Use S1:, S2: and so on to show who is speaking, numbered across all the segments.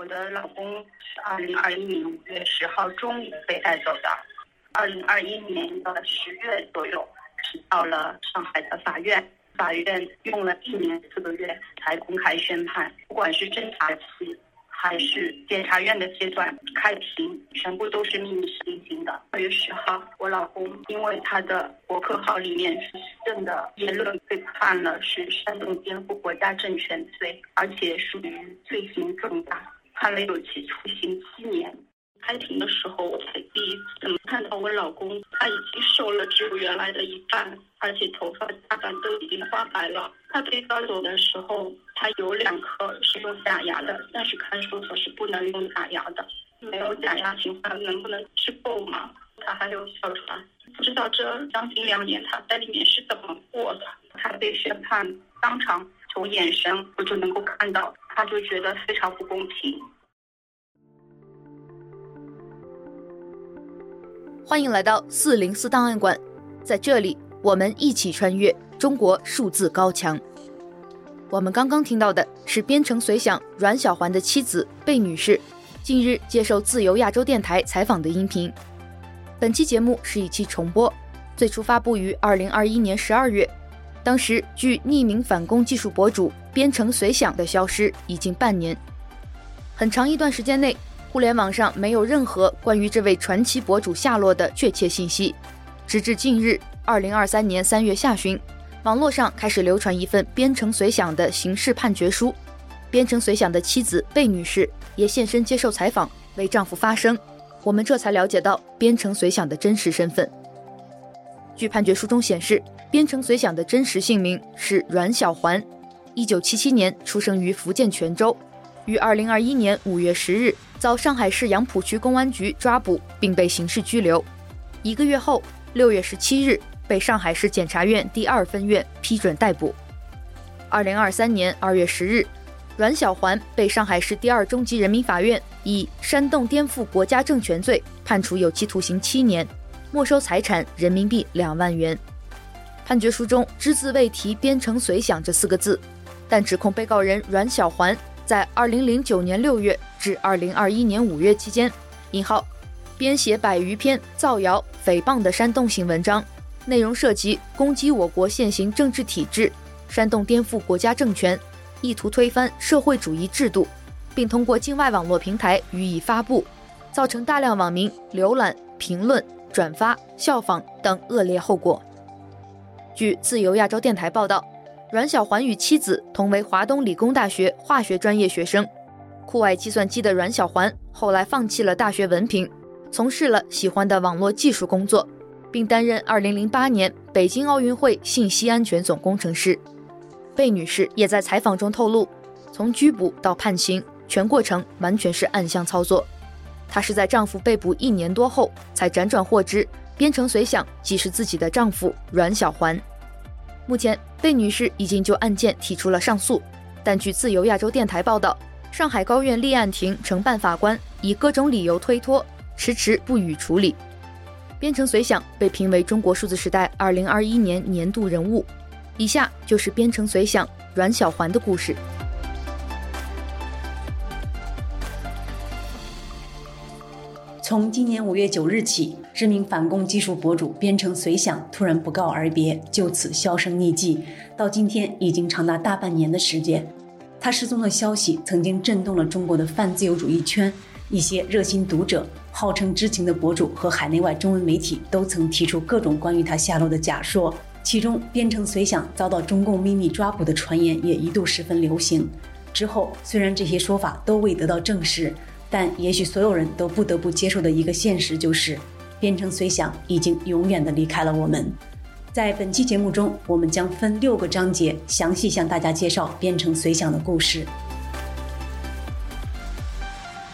S1: 我的老公是二零二一年五月十号中午被带走的，二零二一年的十月左右是到了上海的法院，法院用了一年四个月才公开宣判，不管是侦查期。还是检察院的阶段开庭，全部都是秘密进行的。二月十号，我老公因为他的博客号里面是时政的言论，被判了是煽动颠覆国家政权罪，而且属于罪行重大，判了有期徒刑七年。开庭的时候，我才第一次看到我老公，他已经瘦了只有原来的一半，而且头发大半都已经花白了。他被抓走的时候，他有两颗是用假牙的，但是看守所是不能用假牙的。没有假牙情况能不能吃够吗？他还有哮喘，不知道这将近两年他在里面是怎么过的。他被宣判，当场从眼神我就能够看到，他就觉得非常不公平。
S2: 欢迎来到四零四档案馆，在这里我们一起穿越中国数字高墙。我们刚刚听到的是编程随想阮小环的妻子贝女士近日接受自由亚洲电台采访的音频。本期节目是一期重播，最初发布于二零二一年十二月。当时据匿名反攻技术博主编程随想的消失已经半年，很长一段时间内。互联网上没有任何关于这位传奇博主下落的确切信息，直至近日，二零二三年三月下旬，网络上开始流传一份编程随想的刑事判决书。编程随想的妻子贝女士也现身接受采访，为丈夫发声。我们这才了解到编程随想的真实身份。据判决书中显示，编程随想的真实姓名是阮小环，一九七七年出生于福建泉州。于二零二一年五月十日遭上海市杨浦区公安局抓捕，并被刑事拘留。一个月后，六月十七日被上海市检察院第二分院批准逮捕。二零二三年二月十日，阮小环被上海市第二中级人民法院以煽动颠覆国家政权罪判处有期徒刑七年，没收财产人民币两万元。判决书中只字未提“编程随想”这四个字，但指控被告人阮小环。在二零零九年六月至二零二一年五月期间，引号编写百余篇造谣诽谤的煽动性文章，内容涉及攻击我国现行政治体制，煽动颠覆国家政权，意图推翻社会主义制度，并通过境外网络平台予以发布，造成大量网民浏览、评论、转发、效仿等恶劣后果。据自由亚洲电台报道。阮小环与妻子同为华东理工大学化学专业学生，酷爱计算机的阮小环后来放弃了大学文凭，从事了喜欢的网络技术工作，并担任2008年北京奥运会信息安全总工程师。贝女士也在采访中透露，从拘捕到判刑，全过程完全是暗箱操作。她是在丈夫被捕一年多后，才辗转获知编程随想即是自己的丈夫阮小环。目前，贝女士已经就案件提出了上诉，但据自由亚洲电台报道，上海高院立案庭承办法官以各种理由推脱，迟迟不予处理。编程随想被评为中国数字时代二零二一年年度人物。以下就是编程随想阮小环的故事。
S3: 从今年五月九日起，知名反共技术博主编程随想突然不告而别，就此销声匿迹。到今天已经长达大半年的时间，他失踪的消息曾经震动了中国的泛自由主义圈。一些热心读者、号称知情的博主和海内外中文媒体都曾提出各种关于他下落的假说。其中，编程随想遭到中共秘密抓捕的传言也一度十分流行。之后，虽然这些说法都未得到证实。但也许所有人都不得不接受的一个现实就是，编程随想已经永远的离开了我们。在本期节目中，我们将分六个章节详细向大家介绍编程随想的故事。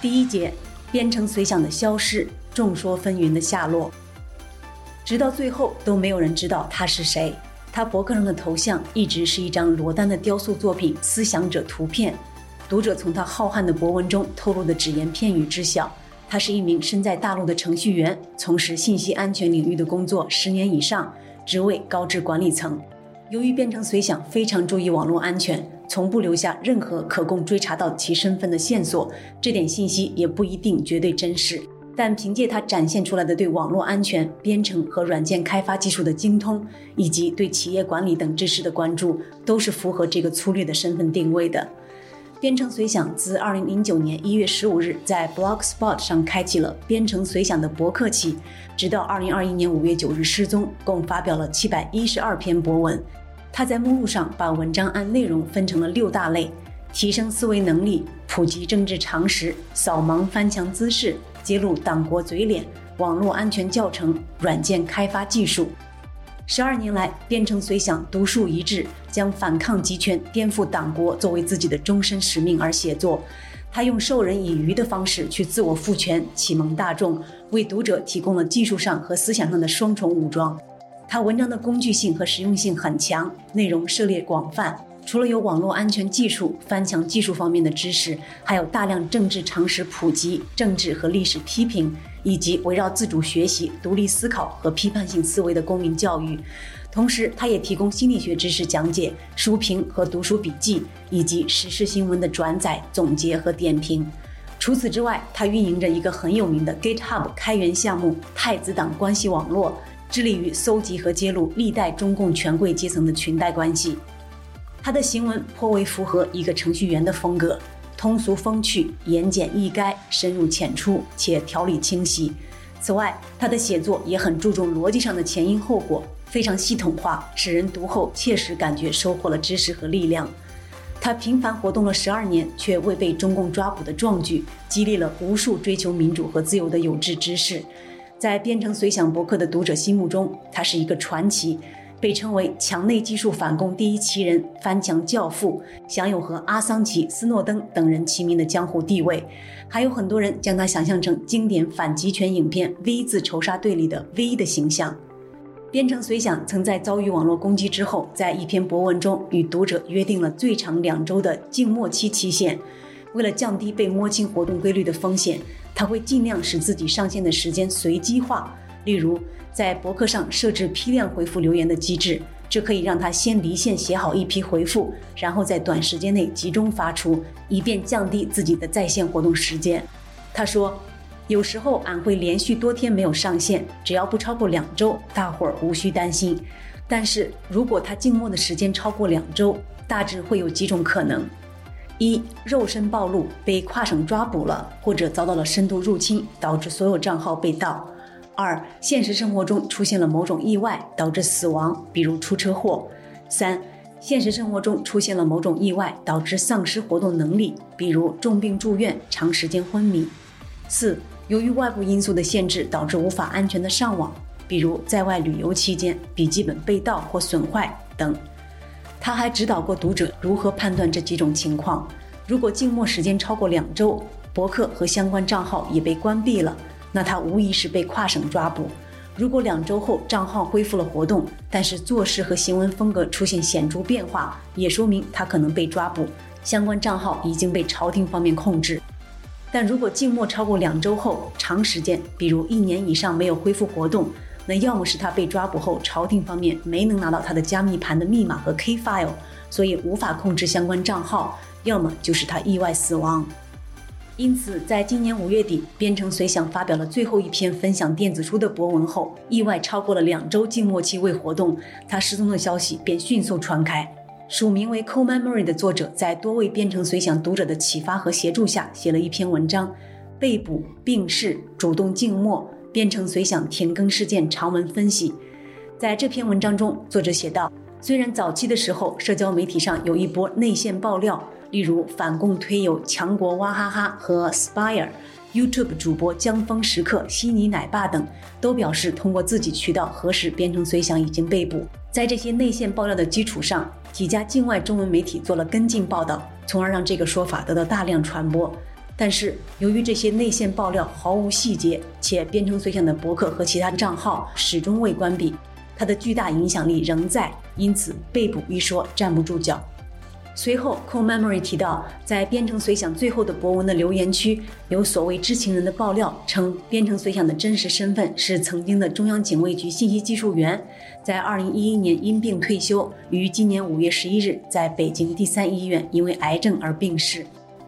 S3: 第一节，编程随想的消失，众说纷纭的下落，直到最后都没有人知道他是谁。他博客上的头像一直是一张罗丹的雕塑作品《思想者》图片。读者从他浩瀚的博文中透露的只言片语知晓，他是一名身在大陆的程序员，从事信息安全领域的工作十年以上，职位高至管理层。由于编程随想非常注意网络安全，从不留下任何可供追查到其身份的线索，这点信息也不一定绝对真实。但凭借他展现出来的对网络安全、编程和软件开发技术的精通，以及对企业管理等知识的关注，都是符合这个粗略的身份定位的。编程随想自二零零九年一月十五日在 Blogspot 上开启了编程随想的博客起，直到二零二一年五月九日失踪，共发表了七百一十二篇博文。他在目录上把文章按内容分成了六大类：提升思维能力、普及政治常识、扫盲翻墙姿势。揭露党国嘴脸、网络安全教程、软件开发技术。十二年来，边城随想独树一帜，将反抗集权、颠覆党国作为自己的终身使命而写作。他用授人以渔的方式去自我赋权、启蒙大众，为读者提供了技术上和思想上的双重武装。他文章的工具性和实用性很强，内容涉猎广泛。除了有网络安全技术、翻墙技术方面的知识，还有大量政治常识普及、政治和历史批评，以及围绕自主学习、独立思考和批判性思维的公民教育。同时，他也提供心理学知识讲解、书评和读书笔记，以及时事新闻的转载、总结和点评。除此之外，他运营着一个很有名的 GitHub 开源项目“太子党关系网络”，致力于搜集和揭露历代中共权贵阶层的裙带关系。他的行文颇为符合一个程序员的风格，通俗风趣、言简意赅、深入浅出且条理清晰。此外，他的写作也很注重逻辑上的前因后果，非常系统化，使人读后切实感觉收获了知识和力量。他频繁活动了十二年却未被中共抓捕的壮举，激励了无数追求民主和自由的有志之士。在编程随想博客的读者心目中，他是一个传奇。被称为墙内技术反攻第一奇人、翻墙教父，享有和阿桑奇、斯诺登等人齐名的江湖地位。还有很多人将他想象成经典反极权影片《V 字仇杀队》里的 V 的形象。编程随想曾在遭遇网络攻击之后，在一篇博文中与读者约定了最长两周的静默期期限。为了降低被摸清活动规律的风险，他会尽量使自己上线的时间随机化，例如，在博客上设置批量回复留言的机制，这可以让他先离线写好一批回复，然后在短时间内集中发出，以便降低自己的在线活动时间。他说：“有时候俺会连续多天没有上线，只要不超过两周，大伙儿无需担心。但是如果他静默的时间超过两周，大致会有几种可能：一、肉身暴露，被跨省抓捕了，或者遭到了深度入侵，导致所有账号被盗。”二、现实生活中出现了某种意外导致死亡，比如出车祸；三、现实生活中出现了某种意外导致丧失活动能力，比如重病住院、长时间昏迷；四、由于外部因素的限制导致无法安全的上网，比如在外旅游期间笔记本被盗或损坏等。他还指导过读者如何判断这几种情况。如果静默时间超过两周，博客和相关账号也被关闭了。那他无疑是被跨省抓捕。如果两周后账号恢复了活动，但是做事和行文风格出现显著变化，也说明他可能被抓捕，相关账号已经被朝廷方面控制。但如果静默超过两周后，长时间，比如一年以上没有恢复活动，那要么是他被抓捕后朝廷方面没能拿到他的加密盘的密码和 K file，所以无法控制相关账号，要么就是他意外死亡。因此，在今年五月底，编程随想发表了最后一篇分享电子书的博文后，意外超过了两周静默期未活动，他失踪的消息便迅速传开。署名为 Cold Memory 的作者在多位编程随想读者的启发和协助下，写了一篇文章《被捕、病逝、主动静默：编程随想停更事件长文分析》。在这篇文章中，作者写道：虽然早期的时候，社交媒体上有一波内线爆料。例如反共推友强国娃哈哈和 Spire，YouTube 主播江峰时刻、悉尼奶爸等都表示通过自己渠道核实编程随想已经被捕。在这些内线爆料的基础上，几家境外中文媒体做了跟进报道，从而让这个说法得到大量传播。但是由于这些内线爆料毫无细节，且编程随想的博客和其他账号始终未关闭，它的巨大影响力仍在，因此被捕一说站不住脚。随后，Cole-Memory 提到，在编程随想最后的博文的留言区，有所谓知情人的爆料称，编程随想的真实身份是曾经的中央警卫局信息技术员，在2011年因病退休，于今年5月11日在北京第三医院因为癌症而病逝。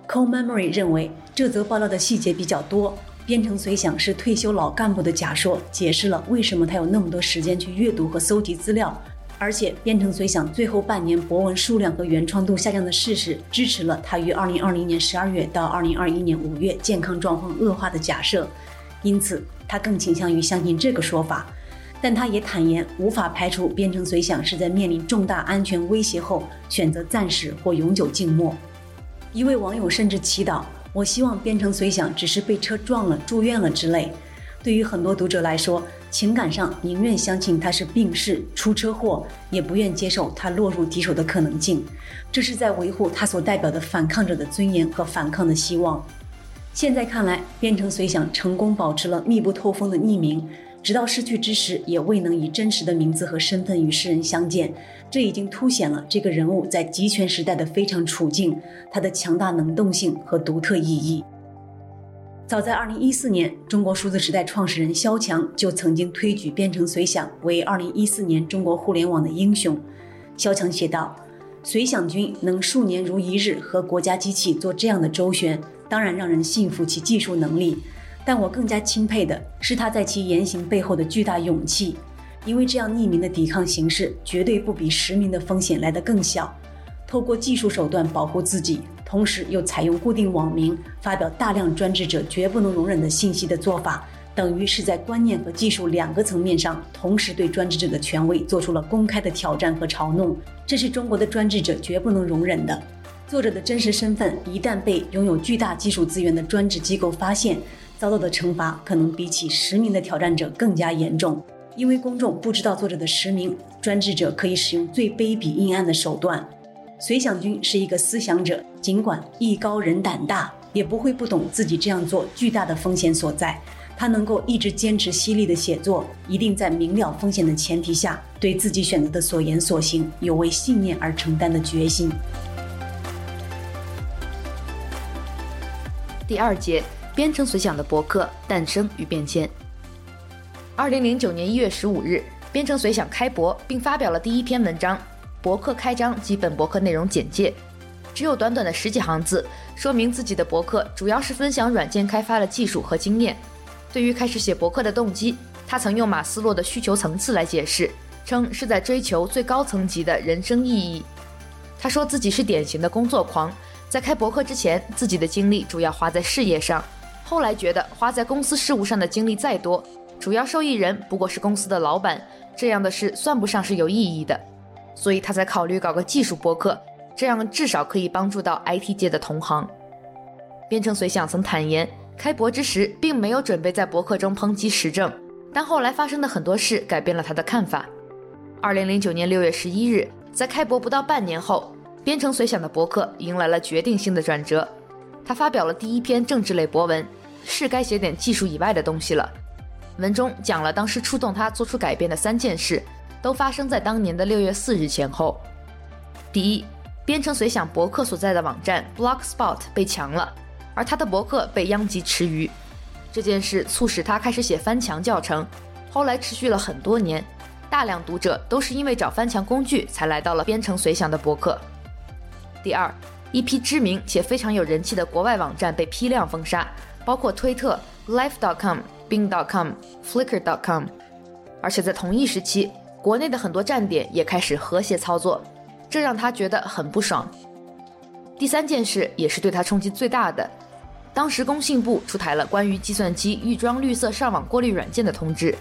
S3: Cole-Memory 认为，这则爆料的细节比较多，编程随想是退休老干部的假说，解释了为什么他有那么多时间去阅读和搜集资料。而且，编程随想最后半年博文数量和原创度下降的事实，支持了他于2020年12月到2021年5月健康状况恶化的假设。因此，他更倾向于相信这个说法。但他也坦言，无法排除编程随想是在面临重大安全威胁后，选择暂时或永久静默。一位网友甚至祈祷：“我希望编程随想只是被车撞了、住院了之类。”对于很多读者来说，情感上宁愿相信他是病逝、出车祸，也不愿接受他落入敌手的可能性。这是在维护他所代表的反抗者的尊严和反抗的希望。现在看来，编程随想成功保持了密不透风的匿名，直到逝去之时也未能以真实的名字和身份与世人相见。这已经凸显了这个人物在集权时代的非常处境，他的强大能动性和独特意义。早在2014年，中国数字时代创始人肖强就曾经推举编程随想为2014年中国互联网的英雄。肖强写道：“随想君能数年如一日和国家机器做这样的周旋，当然让人信服其技术能力。但我更加钦佩的是他在其言行背后的巨大勇气，因为这样匿名的抵抗形式绝对不比实名的风险来得更小。透过技术手段保护自己。”同时又采用固定网名发表大量专制者绝不能容忍的信息的做法，等于是在观念和技术两个层面上同时对专制者的权威做出了公开的挑战和嘲弄，这是中国的专制者绝不能容忍的。作者的真实身份一旦被拥有巨大技术资源的专制机构发现，遭到的惩罚可能比起实名的挑战者更加严重，因为公众不知道作者的实名，专制者可以使用最卑鄙阴暗的手段。随想君是一个思想者，尽管艺高人胆大，也不会不懂自己这样做巨大的风险所在。他能够一直坚持犀利的写作，一定在明了风险的前提下，对自己选择的所言所行有为信念而承担的决心。
S2: 第二节，编程随想的博客诞生与变迁。二零零九年一月十五日，编程随想开博，并发表了第一篇文章。博客开张及本博客内容简介，只有短短的十几行字，说明自己的博客主要是分享软件开发的技术和经验。对于开始写博客的动机，他曾用马斯洛的需求层次来解释，称是在追求最高层级的人生意义。他说自己是典型的工作狂，在开博客之前，自己的精力主要花在事业上，后来觉得花在公司事务上的精力再多，主要受益人不过是公司的老板，这样的事算不上是有意义的。所以他才考虑搞个技术博客，这样至少可以帮助到 IT 界的同行。编程随想曾坦言，开博之时并没有准备在博客中抨击时政，但后来发生的很多事改变了他的看法。二零零九年六月十一日，在开博不到半年后，编程随想的博客迎来了决定性的转折。他发表了第一篇政治类博文，是该写点技术以外的东西了。文中讲了当时触动他做出改变的三件事。都发生在当年的六月四日前后。第一，编程随想博客所在的网站 Blogspot 被强了，而他的博客被殃及池鱼。这件事促使他开始写翻墙教程，后来持续了很多年。大量读者都是因为找翻墙工具才来到了编程随想的博客。第二，一批知名且非常有人气的国外网站被批量封杀，包括推特、Life.com、Bing.com、Flickr.com，而且在同一时期。国内的很多站点也开始和谐操作，这让他觉得很不爽。第三件事也是对他冲击最大的，当时工信部出台了关于计算机预装绿色上网过滤软件的通知，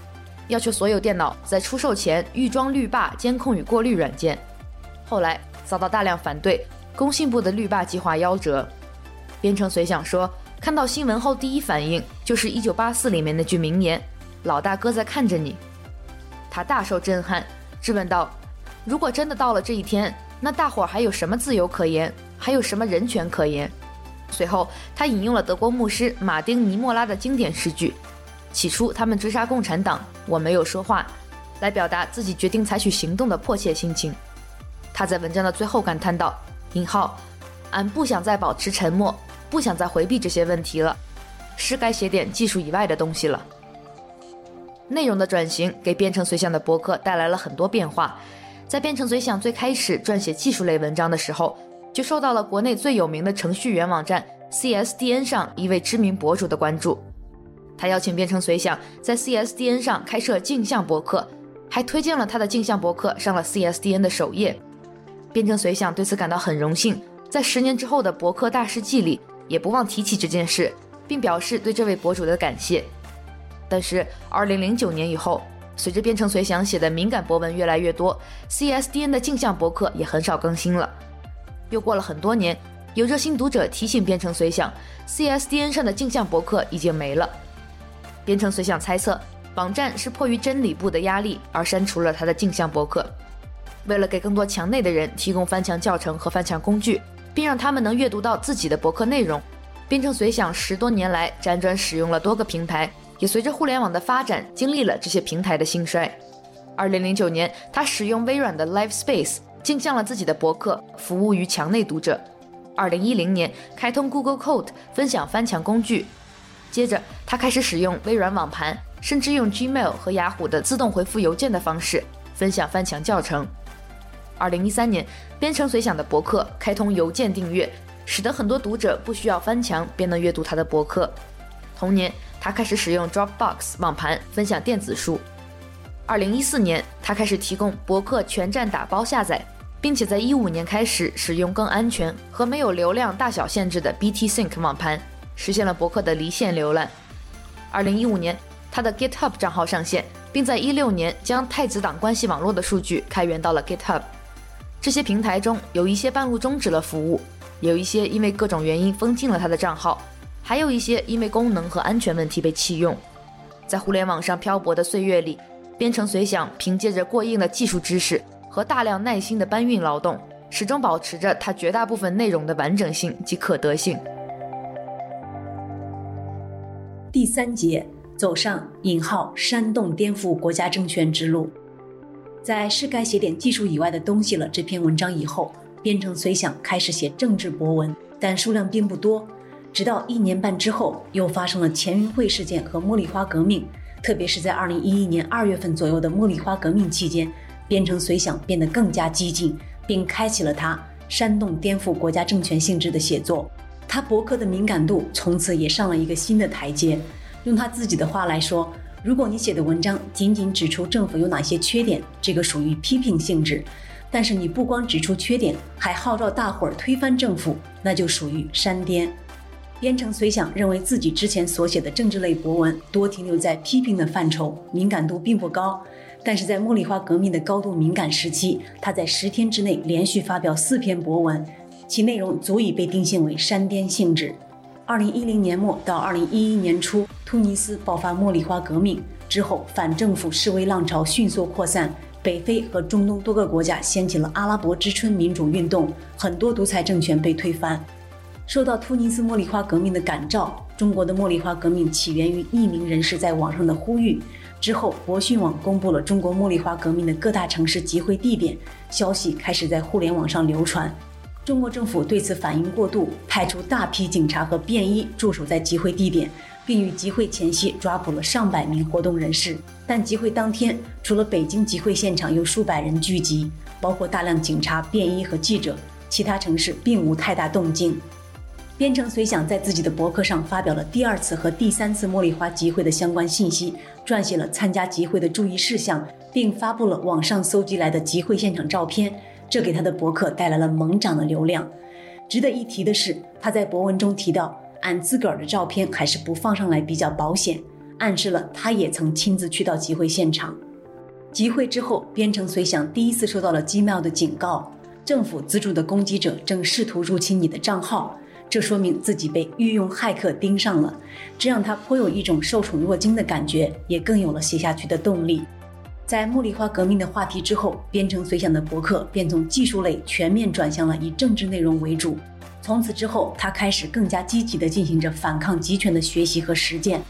S2: 要求所有电脑在出售前预装绿霸监控与过滤软件。后来遭到大量反对，工信部的绿霸计划夭折。编程随想说，看到新闻后第一反应就是《一九八四》里面那句名言：“老大哥在看着你。”他大受震撼，质问道：“如果真的到了这一天，那大伙儿还有什么自由可言？还有什么人权可言？”随后，他引用了德国牧师马丁·尼莫拉的经典诗句：“起初他们追杀共产党，我没有说话，来表达自己决定采取行动的迫切心情。”他在文章的最后感叹道：“引号，俺不想再保持沉默，不想再回避这些问题了，是该写点技术以外的东西了。内容的转型给编程随想的博客带来了很多变化。在编程随想最开始撰写技术类文章的时候，就受到了国内最有名的程序员网站 CSDN 上一位知名博主的关注。他邀请编程随想在 CSDN 上开设镜像博客，还推荐了他的镜像博客上了 CSDN 的首页。编程随想对此感到很荣幸，在十年之后的博客大事记里也不忘提起这件事，并表示对这位博主的感谢。但是，二零零九年以后，随着编程随想写的敏感博文越来越多，CSDN 的镜像博客也很少更新了。又过了很多年，有热心读者提醒编程随想，CSDN 上的镜像博客已经没了。编程随想猜测，网站是迫于真理部的压力而删除了他的镜像博客。为了给更多墙内的人提供翻墙教程和翻墙工具，并让他们能阅读到自己的博客内容，编程随想十多年来辗转使用了多个平台，也随着互联网的发展经历了这些平台的兴衰。二零零九年，他使用微软的 LiveSpace 镜像了自己的博客，服务于墙内读者。二零一零年，开通 Google Code 分享翻墙工具。接着，他开始使用微软网盘，甚至用 Gmail 和雅虎的自动回复邮件的方式分享翻墙教程。二零一三年，编程随想的博客开通邮件订阅，使得很多读者不需要翻墙便能阅读他的博客。同年，他开始使用 Dropbox 网盘分享电子书。二零一四年，他开始提供博客全站打包下载，并且在一五年开始使用更安全和没有流量大小限制的 BTSync 网盘。实现了博客的离线浏览。二零一五年，他的 GitHub 账号上线，并在一六年将太子党关系网络的数据开源到了 GitHub。这些平台中有一些半路终止了服务，有一些因为各种原因封禁了他的账号，还有一些因为功能和安全问题被弃用。在互联网上漂泊的岁月里，编程随想凭借着过硬的技术知识和大量耐心的搬运劳动，始终保持着他绝大部分内容的完整性及可得性。
S3: 第三节，走上引号煽动颠覆国家政权之路。在是该写点技术以外的东西了这篇文章以后，编程随想开始写政治博文，但数量并不多。直到一年半之后，又发生了钱云会事件和茉莉花革命，特别是在二零一一年二月份左右的茉莉花革命期间，编程随想变得更加激进，并开启了他煽动颠覆国家政权性质的写作。他博客的敏感度从此也上了一个新的台阶。用他自己的话来说，如果你写的文章仅仅指出政府有哪些缺点，这个属于批评性质；但是你不光指出缺点，还号召大伙儿推翻政府，那就属于煽颠。编程随想认为自己之前所写的政治类博文多停留在批评的范畴，敏感度并不高。但是在茉莉花革命的高度敏感时期，他在十天之内连续发表四篇博文。其内容足以被定性为煽颠性质。二零一零年末到二零一一年初，突尼斯爆发茉莉花革命之后，反政府示威浪潮迅速扩散，北非和中东多个国家掀起了阿拉伯之春民主运动，很多独裁政权被推翻。受到突尼斯茉莉花革命的感召，中国的茉莉花革命起源于匿名人士在网上的呼吁。之后，博讯网公布了中国茉莉花革命的各大城市集会地点，消息开始在互联网上流传。中国政府对此反应过度，派出大批警察和便衣驻守在集会地点，并于集会前夕抓捕了上百名活动人士。但集会当天，除了北京集会现场有数百人聚集，包括大量警察、便衣和记者，其他城市并无太大动静。编程随想在自己的博客上发表了第二次和第三次茉莉花集会的相关信息，撰写了参加集会的注意事项，并发布了网上搜集来的集会现场照片。这给他的博客带来了猛涨的流量。值得一提的是，他在博文中提到，俺自个儿的照片还是不放上来比较保险，暗示了他也曾亲自去到集会现场。集会之后，编程随想第一次收到了 Gmail 的警告，政府资助的攻击者正试图入侵你的账号，这说明自己被御用骇客盯上了，这让他颇有一种受宠若惊的感觉，也更有了写下去的动力。在茉莉花革命的话题之后，编程随想的博客便从技术类全面转向了以政治内容为主。从此之后，他开始更加积极地进行着反抗集权的学习和实践。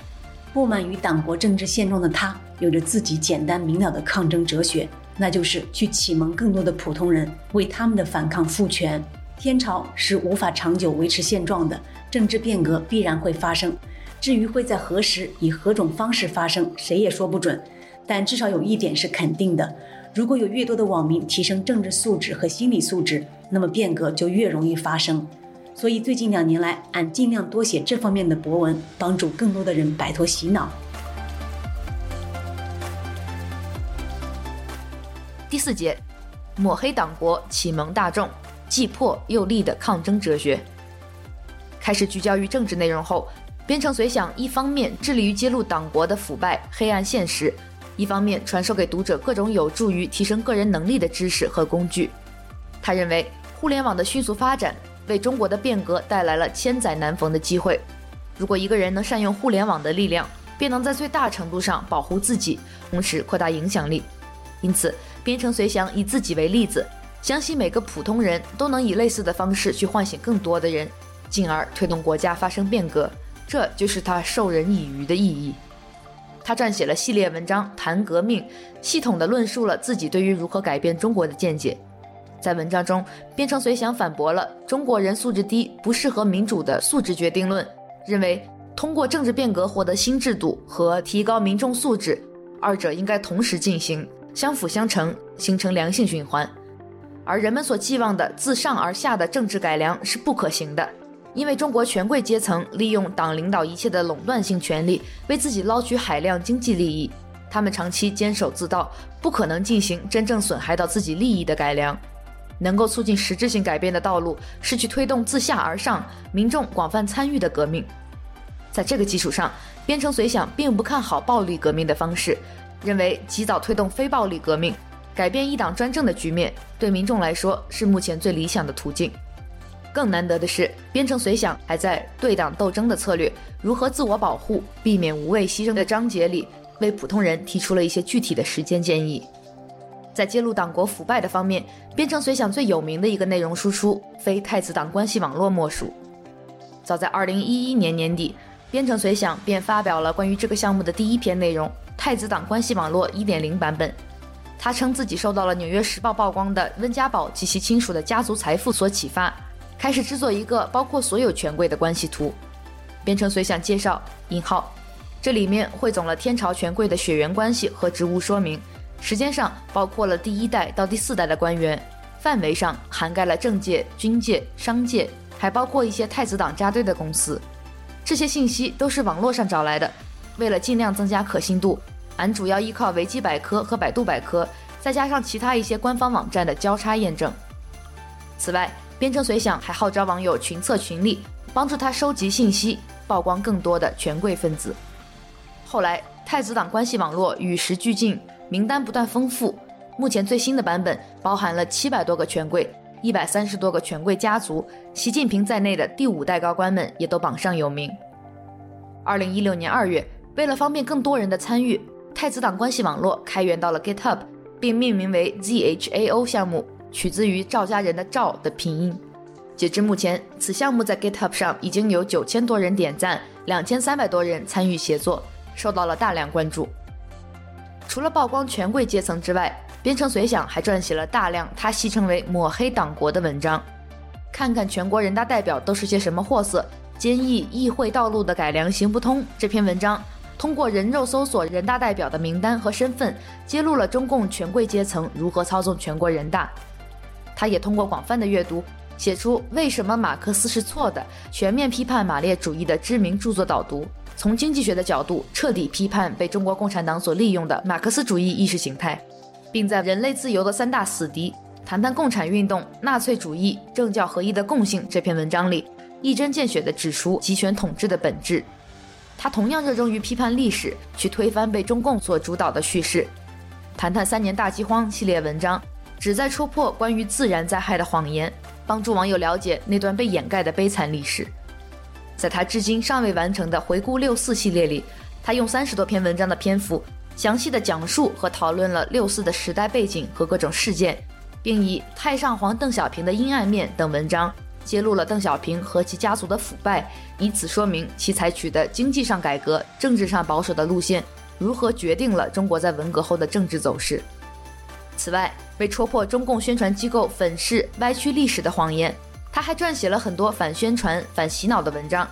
S3: 不满于党国政治现状的他，有着自己简单明了的抗争哲学，那就是去启蒙更多的普通人，为他们的反抗赋权。天朝是无法长久维持现状的，政治变革必然会发生。至于会在何时以何种方式发生，谁也说不准。但至少有一点是肯定的：如果有越多的网民提升政治素质和心理素质，那么变革就越容易发生。所以最近两年来，俺尽量多写这方面的博文，帮助更多的人摆脱洗脑。
S2: 第四节，抹黑党国，启蒙大众，既破又立的抗争哲学。开始聚焦于政治内容后，边城随想一方面致力于揭露党国的腐败黑暗现实，一方面传授给读者各种有助于提升个人能力的知识和工具。他认为，互联网的迅速发展。为中国的变革带来了千载难逢的机会。如果一个人能善用互联网的力量，便能在最大程度上保护自己，同时扩大影响力。因此，边城随想以自己为例子，相信每个普通人都能以类似的方式去唤醒更多的人，进而推动国家发生变革。这就是他授人以渔的意义。他撰写了系列文章谈革命，系统地论述了自己对于如何改变中国的见解。在文章中，边城随想反驳了中国人素质低、不适合民主的素质决定论，认为通过政治变革获得新制度和提高民众素质，二者应该同时进行，相辅相成，形成良性循环。而人们所寄望的自上而下的政治改良是不可行的，因为中国权贵阶层利用党领导一切的垄断性权力，为自己捞取海量经济利益，他们长期坚守自盗，不可能进行真正损害到自己利益的改良。能够促进实质性改变的道路是去推动自下而上、民众广泛参与的革命。在这个基础上，边城随想并不看好暴力革命的方式，认为及早推动非暴力革命，改变一党专政的局面，对民众来说是目前最理想的途径。更难得的是，边城随想还在对党斗争的策略、如何自我保护、避免无谓牺牲的章节里，为普通人提出了一些具体的实践建议。在揭露党国腐败的方面，边城随想最有名的一个内容输出，非太子党关系网络莫属。早在2011年年底，边城随想便发表了关于这个项目的第一篇内容《太子党关系网络1.0版本》。他称自己受到了《纽约时报》曝光的温家宝及其亲属的家族财富所启发，开始制作一个包括所有权贵的关系图。编程随想介绍：引号，这里面汇总了天朝权贵的血缘关系和职务说明。时间上包括了第一代到第四代的官员，范围上涵盖了政界、军界、商界，还包括一些太子党扎堆的公司。这些信息都是网络上找来的。为了尽量增加可信度，俺主要依靠维基百科和百度百科，再加上其他一些官方网站的交叉验证。此外，边城随想还号召网友群策群力，帮助他收集信息，曝光更多的权贵分子。后来，太子党关系网络与时俱进。名单不断丰富，目前最新的版本包含了七百多个权贵、一百三十多个权贵家族，习近平在内的第五代高官们也都榜上有名。二零一六年二月，为了方便更多人的参与，太子党关系网络开源到了 GitHub，并命名为 ZHAO 项目，取自于赵家人的赵的拼音。截至目前，此项目在 GitHub 上已经有九千多人点赞，两千三百多人参与协作，受到了大量关注。除了曝光权贵阶层之外，边城随想还撰写了大量他戏称为“抹黑党国”的文章。看看全国人大代表都是些什么货色，坚毅议会道路的改良行不通。这篇文章通过人肉搜索人大代表的名单和身份，揭露了中共权贵阶层如何操纵全国人大。他也通过广泛的阅读，写出为什么马克思是错的，全面批判马列主义的知名著作导读。从经济学的角度彻底批判被中国共产党所利用的马克思主义意识形态，并在《人类自由的三大死敌：谈谈共产运动、纳粹主义、政教合一的共性》这篇文章里，一针见血地指出集权统治的本质。他同样热衷于批判历史，去推翻被中共所主导的叙事。《谈谈三年大饥荒》系列文章旨在戳破关于自然灾害的谎言，帮助网友了解那段被掩盖的悲惨历史。在他至今尚未完成的回顾六四系列里，他用三十多篇文章的篇幅，详细地讲述和讨论了六四的时代背景和各种事件，并以《太上皇邓小平的阴暗面》等文章揭露了邓小平和其家族的腐败，以此说明其采取的经济上改革、政治上保守的路线如何决定了中国在文革后的政治走势。此外，为戳破中共宣传机构粉饰、歪曲历史的谎言。他还撰写了很多反宣传、反洗脑的文章，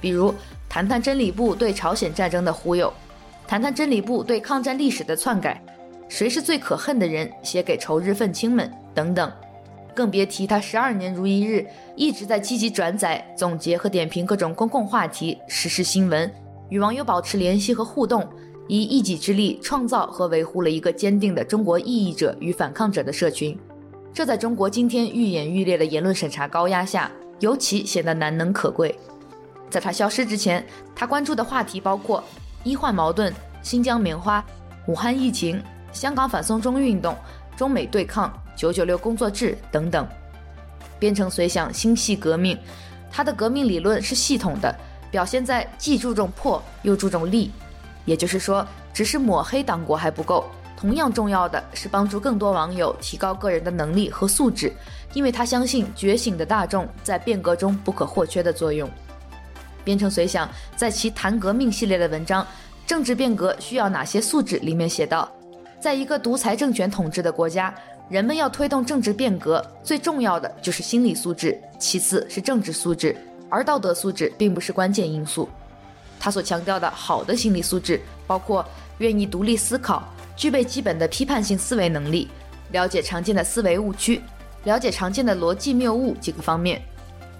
S2: 比如谈谈真理部对朝鲜战争的忽悠，谈谈真理部对抗战历史的篡改，谁是最可恨的人？写给仇日愤青们等等。更别提他十二年如一日一直在积极转载、总结和点评各种公共话题、时事新闻，与网友保持联系和互动，以一己之力创造和维护了一个坚定的中国异议者与反抗者的社群。这在中国今天愈演愈烈的言论审查高压下，尤其显得难能可贵。在他消失之前，他关注的话题包括医患矛盾、新疆棉花、武汉疫情、香港反送中运动、中美对抗。九九六工作制等等，编程随想心系革命，他的革命理论是系统的，表现在既注重破又注重立，也就是说，只是抹黑党国还不够，同样重要的是帮助更多网友提高个人的能力和素质，因为他相信觉醒的大众在变革中不可或缺的作用。编程随想在其谈革命系列的文章《政治变革需要哪些素质》里面写道，在一个独裁政权统治的国家。人们要推动政治变革，最重要的就是心理素质，其次是政治素质，而道德素质并不是关键因素。他所强调的好的心理素质，包括愿意独立思考，具备基本的批判性思维能力，了解常见的思维误区，了解常见的逻辑谬误几个方面。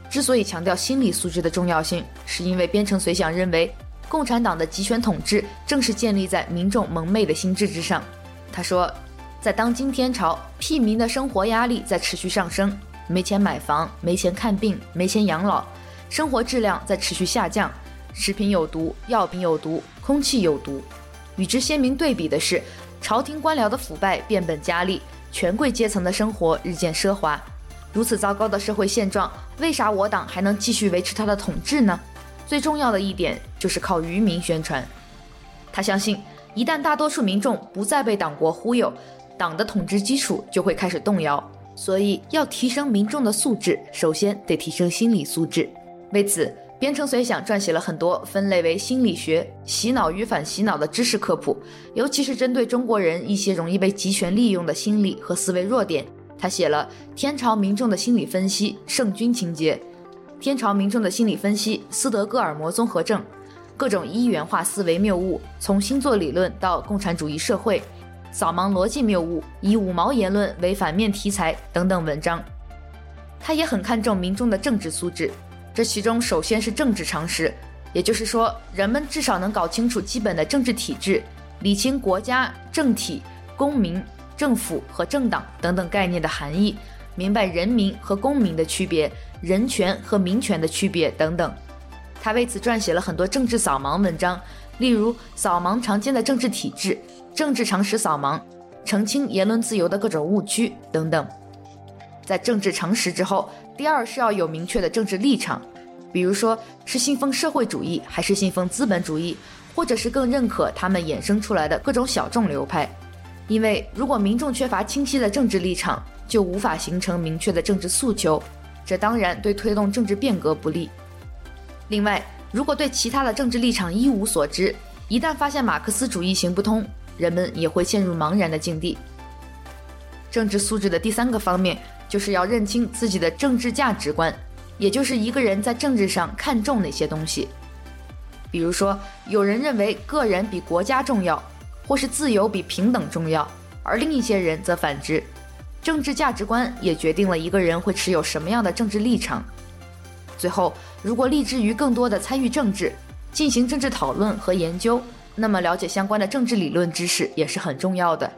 S2: 之所以强调心理素质的重要性，是因为编程随想认为，共产党的集权统治正是建立在民众蒙昧的心智之上。他说。在当今天朝，屁民的生活压力在持续上升，没钱买房，没钱看病，没钱养老，生活质量在持续下降，食品有毒，药品有毒，空气有毒。与之鲜明对比的是，朝廷官僚的腐败变本加厉，权贵阶层的生活日渐奢华。如此糟糕的社会现状，为啥我党还能继续维持他的统治呢？最重要的一点就是靠愚民宣传。他相信，一旦大多数民众不再被党国忽悠，党的统治基础就会开始动摇，所以要提升民众的素质，首先得提升心理素质。为此，编程随想撰写了很多分类为心理学、洗脑与反洗脑的知识科普，尤其是针对中国人一些容易被集权利用的心理和思维弱点。他写了《天朝民众的心理分析：圣君情结》，《天朝民众的心理分析：斯德哥尔摩综合症》，各种一元化思维谬误，从星座理论到共产主义社会。扫盲逻辑谬误，以五毛言论为反面题材等等文章，他也很看重民众的政治素质。这其中首先是政治常识，也就是说，人们至少能搞清楚基本的政治体制，理清国家、政体、公民、政府和政党等等概念的含义，明白人民和公民的区别，人权和民权的区别等等。他为此撰写了很多政治扫盲文章，例如扫盲常见的政治体制。政治常识扫盲，澄清言论自由的各种误区等等。在政治常识之后，第二是要有明确的政治立场，比如说是信奉社会主义，还是信奉资本主义，或者是更认可他们衍生出来的各种小众流派。因为如果民众缺乏清晰的政治立场，就无法形成明确的政治诉求，这当然对推动政治变革不利。另外，如果对其他的政治立场一无所知，一旦发现马克思主义行不通，人们也会陷入茫然的境地。政治素质的第三个方面，就是要认清自己的政治价值观，也就是一个人在政治上看重哪些东西。比如说，有人认为个人比国家重要，或是自由比平等重要，而另一些人则反之。政治价值观也决定了一个人会持有什么样的政治立场。最后，如果立志于更多的参与政治，进行政治讨论和研究。那么，了解相关的政治理论知识也是很重要的。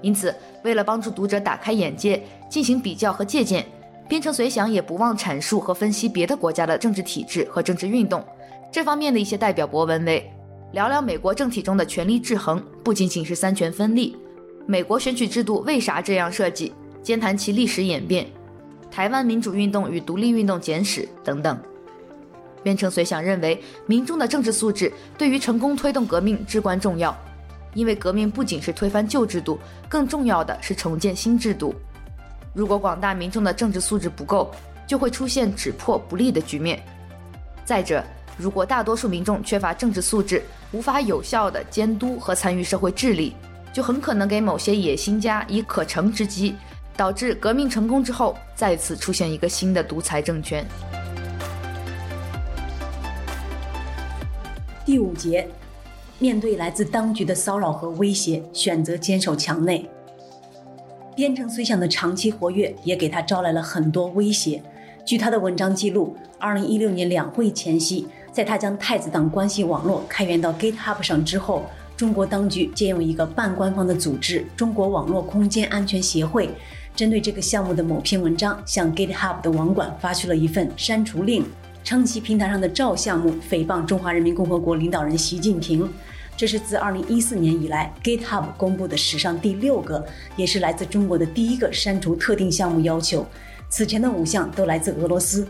S2: 因此，为了帮助读者打开眼界，进行比较和借鉴，编程随想也不忘阐述和分析别的国家的政治体制和政治运动。这方面的一些代表博文为：聊聊美国政体中的权力制衡，不仅仅是三权分立；美国选举制度为啥这样设计？兼谈其历史演变；台湾民主运动与独立运动简史等等。编程随想认为，民众的政治素质对于成功推动革命至关重要，因为革命不仅是推翻旧制度，更重要的是重建新制度。如果广大民众的政治素质不够，就会出现只破不立的局面。再者，如果大多数民众缺乏政治素质，无法有效的监督和参与社会治理，就很可能给某些野心家以可乘之机，导致革命成功之后再次出现一个新的独裁政权。
S3: 第五节，面对来自当局的骚扰和威胁，选择坚守墙内。边城随想的长期活跃也给他招来了很多威胁。据他的文章记录，二零一六年两会前夕，在他将太子党关系网络开源到 GitHub 上之后，中国当局借用一个半官方的组织——中国网络空间安全协会，针对这个项目的某篇文章，向 GitHub 的网管发去了一份删除令，称其平台上的赵项目诽谤中华人民共和国领导人习近平。这是自二零一四年以来 GitHub 公布的史上第六个，也是来自中国的第一个删除特定项目要求。此前的五项都来自俄罗斯，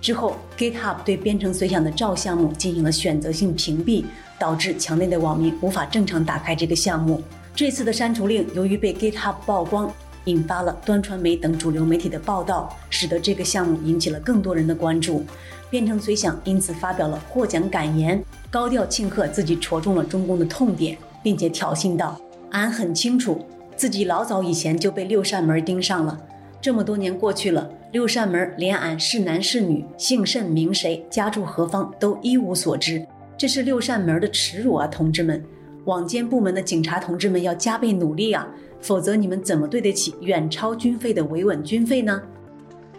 S3: 之后 GitHub 对编程随想的赵项目进行了选择性屏蔽，导致墙内的网民无法正常打开这个项目。这次的删除令由于被 GitHub 曝光，引发了端传媒等主流媒体的报道，使得这个项目引起了更多人的关注。编程随想因此发表了获奖感言，高调庆贺自己戳中了中共的痛点，并且挑衅道：“俺很清楚，自己老早以前就被六扇门盯上了。”这么多年过去了，六扇门连俺是男是女、姓甚名谁、家住何方都一无所知，这是六扇门的耻辱啊！同志们，网监部门的警察同志们要加倍努力啊，否则你们怎么对得起远超军费的维稳军费呢？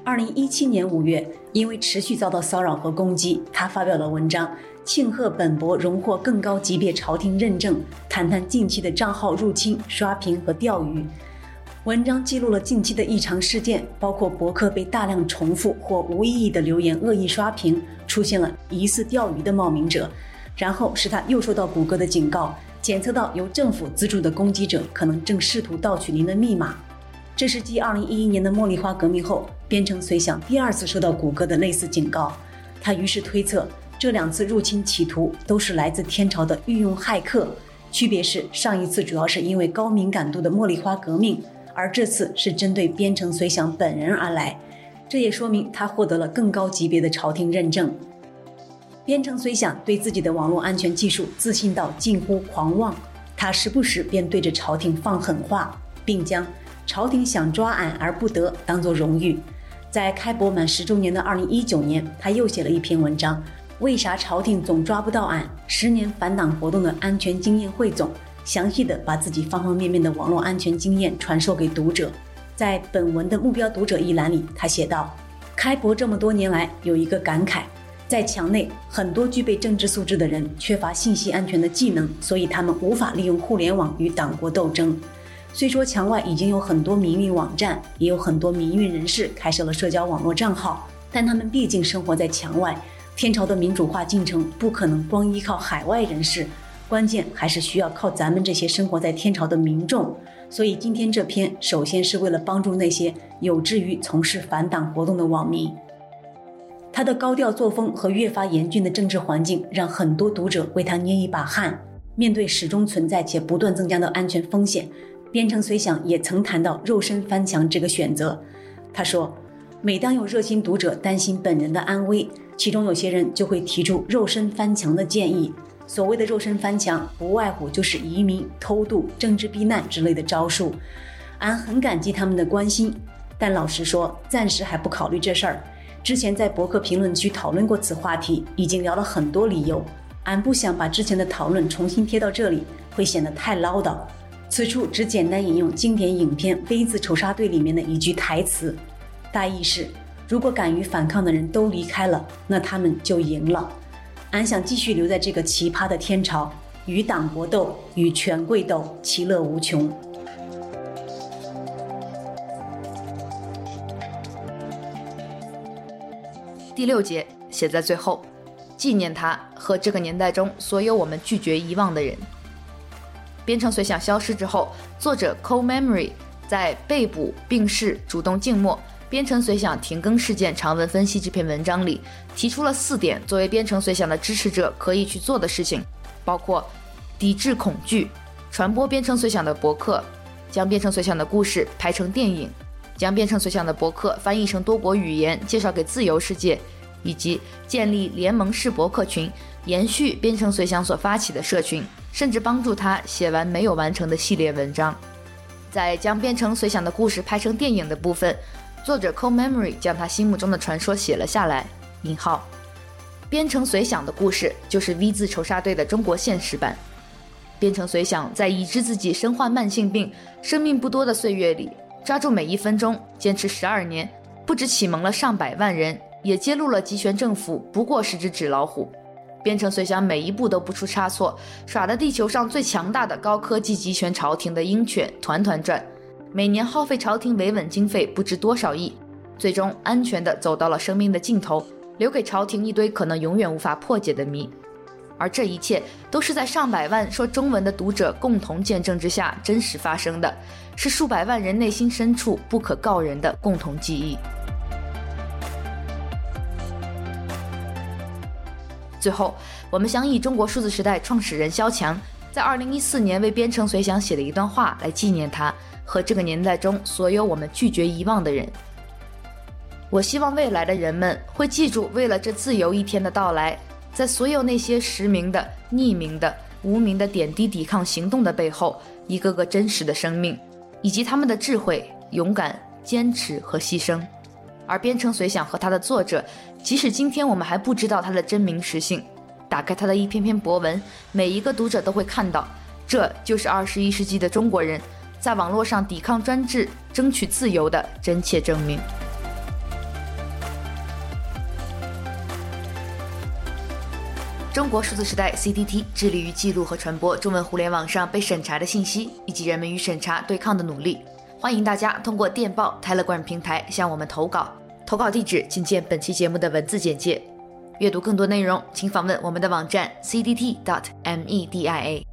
S3: 二零一七年五月，因为持续遭到骚扰和攻击，他发表了文章，庆贺本博荣获更高级别朝廷认证，谈谈近期的账号入侵、刷屏和钓鱼。文章记录了近期的异常事件，包括博客被大量重复或无意义的留言恶意刷屏，出现了疑似钓鱼的冒名者。然后是他又收到谷歌的警告，检测到由政府资助的攻击者可能正试图盗取您的密码。这是继2011年的茉莉花革命后，编程随想第二次收到谷歌的类似警告。他于是推测，这两次入侵企图都是来自天朝的御用骇客，区别是上一次主要是因为高敏感度的茉莉花革命。而这次是针对编程随想本人而来，这也说明他获得了更高级别的朝廷认证。编程随想对自己的网络安全技术自信到近乎狂妄，他时不时便对着朝廷放狠话，并将“朝廷想抓俺而不得”当作荣誉。在开博满十周年的二零一九年，他又写了一篇文章：“为啥朝廷总抓不到俺？十年反党活动的安全经验汇总。”详细的把自己方方面面的网络安全经验传授给读者。在本文的目标读者一栏里，他写道：“开博这么多年来，有一个感慨，在墙内，很多具备政治素质的人缺乏信息安全的技能，所以他们无法利用互联网与党国斗争。虽说墙外已经有很多民运网站，也有很多民运人士开设了社交网络账号，但他们毕竟生活在墙外，天朝的民主化进程不可能光依靠海外人士。”关键还是需要靠咱们这些生活在天朝的民众，所以今天这篇首先是为了帮助那些有志于从事反党活动的网民。他的高调作风和越发严峻的政治环境，让很多读者为他捏一把汗。面对始终存在且不断增加的安全风险，编程随想也曾谈到肉身翻墙这个选择。他说，每当有热心读者担心本人的安危，其中有些人就会提出肉身翻墙的建议。所谓的肉身翻墙，不外乎就是移民、偷渡、政治避难之类的招数。俺很感激他们的关心，但老实说，暂时还不考虑这事儿。之前在博客评论区讨论过此话题，已经聊了很多理由。俺不想把之前的讨论重新贴到这里，会显得太唠叨。此处只简单引用经典影片《V 字仇杀队》里面的一句台词，大意是：如果敢于反抗的人都离开了，那他们就赢了。俺想继续留在这个奇葩的天朝，与党搏斗，与权贵斗，其乐无穷。
S2: 第六节写在最后，纪念他和这个年代中所有我们拒绝遗忘的人。编程随想消失之后，作者 Cold Memory 在被捕、病逝、主动静默。编程随想停更事件长文分析这篇文章里提出了四点，作为编程随想的支持者可以去做的事情，包括抵制恐惧、传播编程随想的博客、将编程随想的故事拍成电影、将编程随想的博客翻译成多国语言介绍给自由世界，以及建立联盟式博客群，延续编程随想所发起的社群，甚至帮助他写完没有完成的系列文章。在将编程随想的故事拍成电影的部分，作者 Cole Memory 将他心目中的传说写了下来。引号，编程随想的故事就是 V 字仇杀队的中国现实版。编程随想在已知自己身患慢性病、生命不多的岁月里，抓住每一分钟，坚持十二年，不止启蒙了上百万人，也揭露了集权政府不过是只纸老虎。编程随想每一步都不出差错，耍得地球上最强大的高科技集权朝廷的鹰犬团团转，每年耗费朝廷维稳经费不知多少亿，最终安全的走到了生命的尽头，留给朝廷一堆可能永远无法破解的谜。而这一切都是在上百万说中文的读者共同见证之下真实发生的，是数百万人内心深处不可告人的共同记忆。最后，我们想以中国数字时代创始人萧强在2014年为编程随想写的一段话来纪念他和这个年代中所有我们拒绝遗忘的人。我希望未来的人们会记住，为了这自由一天的到来，在所有那些实名的、匿名的、无名的点滴抵抗行动的背后，一个个真实的生命，以及他们的智慧、勇敢、坚持和牺牲。而编程随想和他的作者，即使今天我们还不知道他的真名实姓，打开他的一篇篇博文，每一个读者都会看到，这就是二十一世纪的中国人在网络上抵抗专制、争取自由的真切证明。中国数字时代 （CDT） 致力于记录和传播中文互联网上被审查的信息，以及人们与审查对抗的努力。欢迎大家通过电报 Telegram 平台向我们投稿，投稿地址请见本期节目的文字简介。阅读更多内容，请访问我们的网站 cdt.media。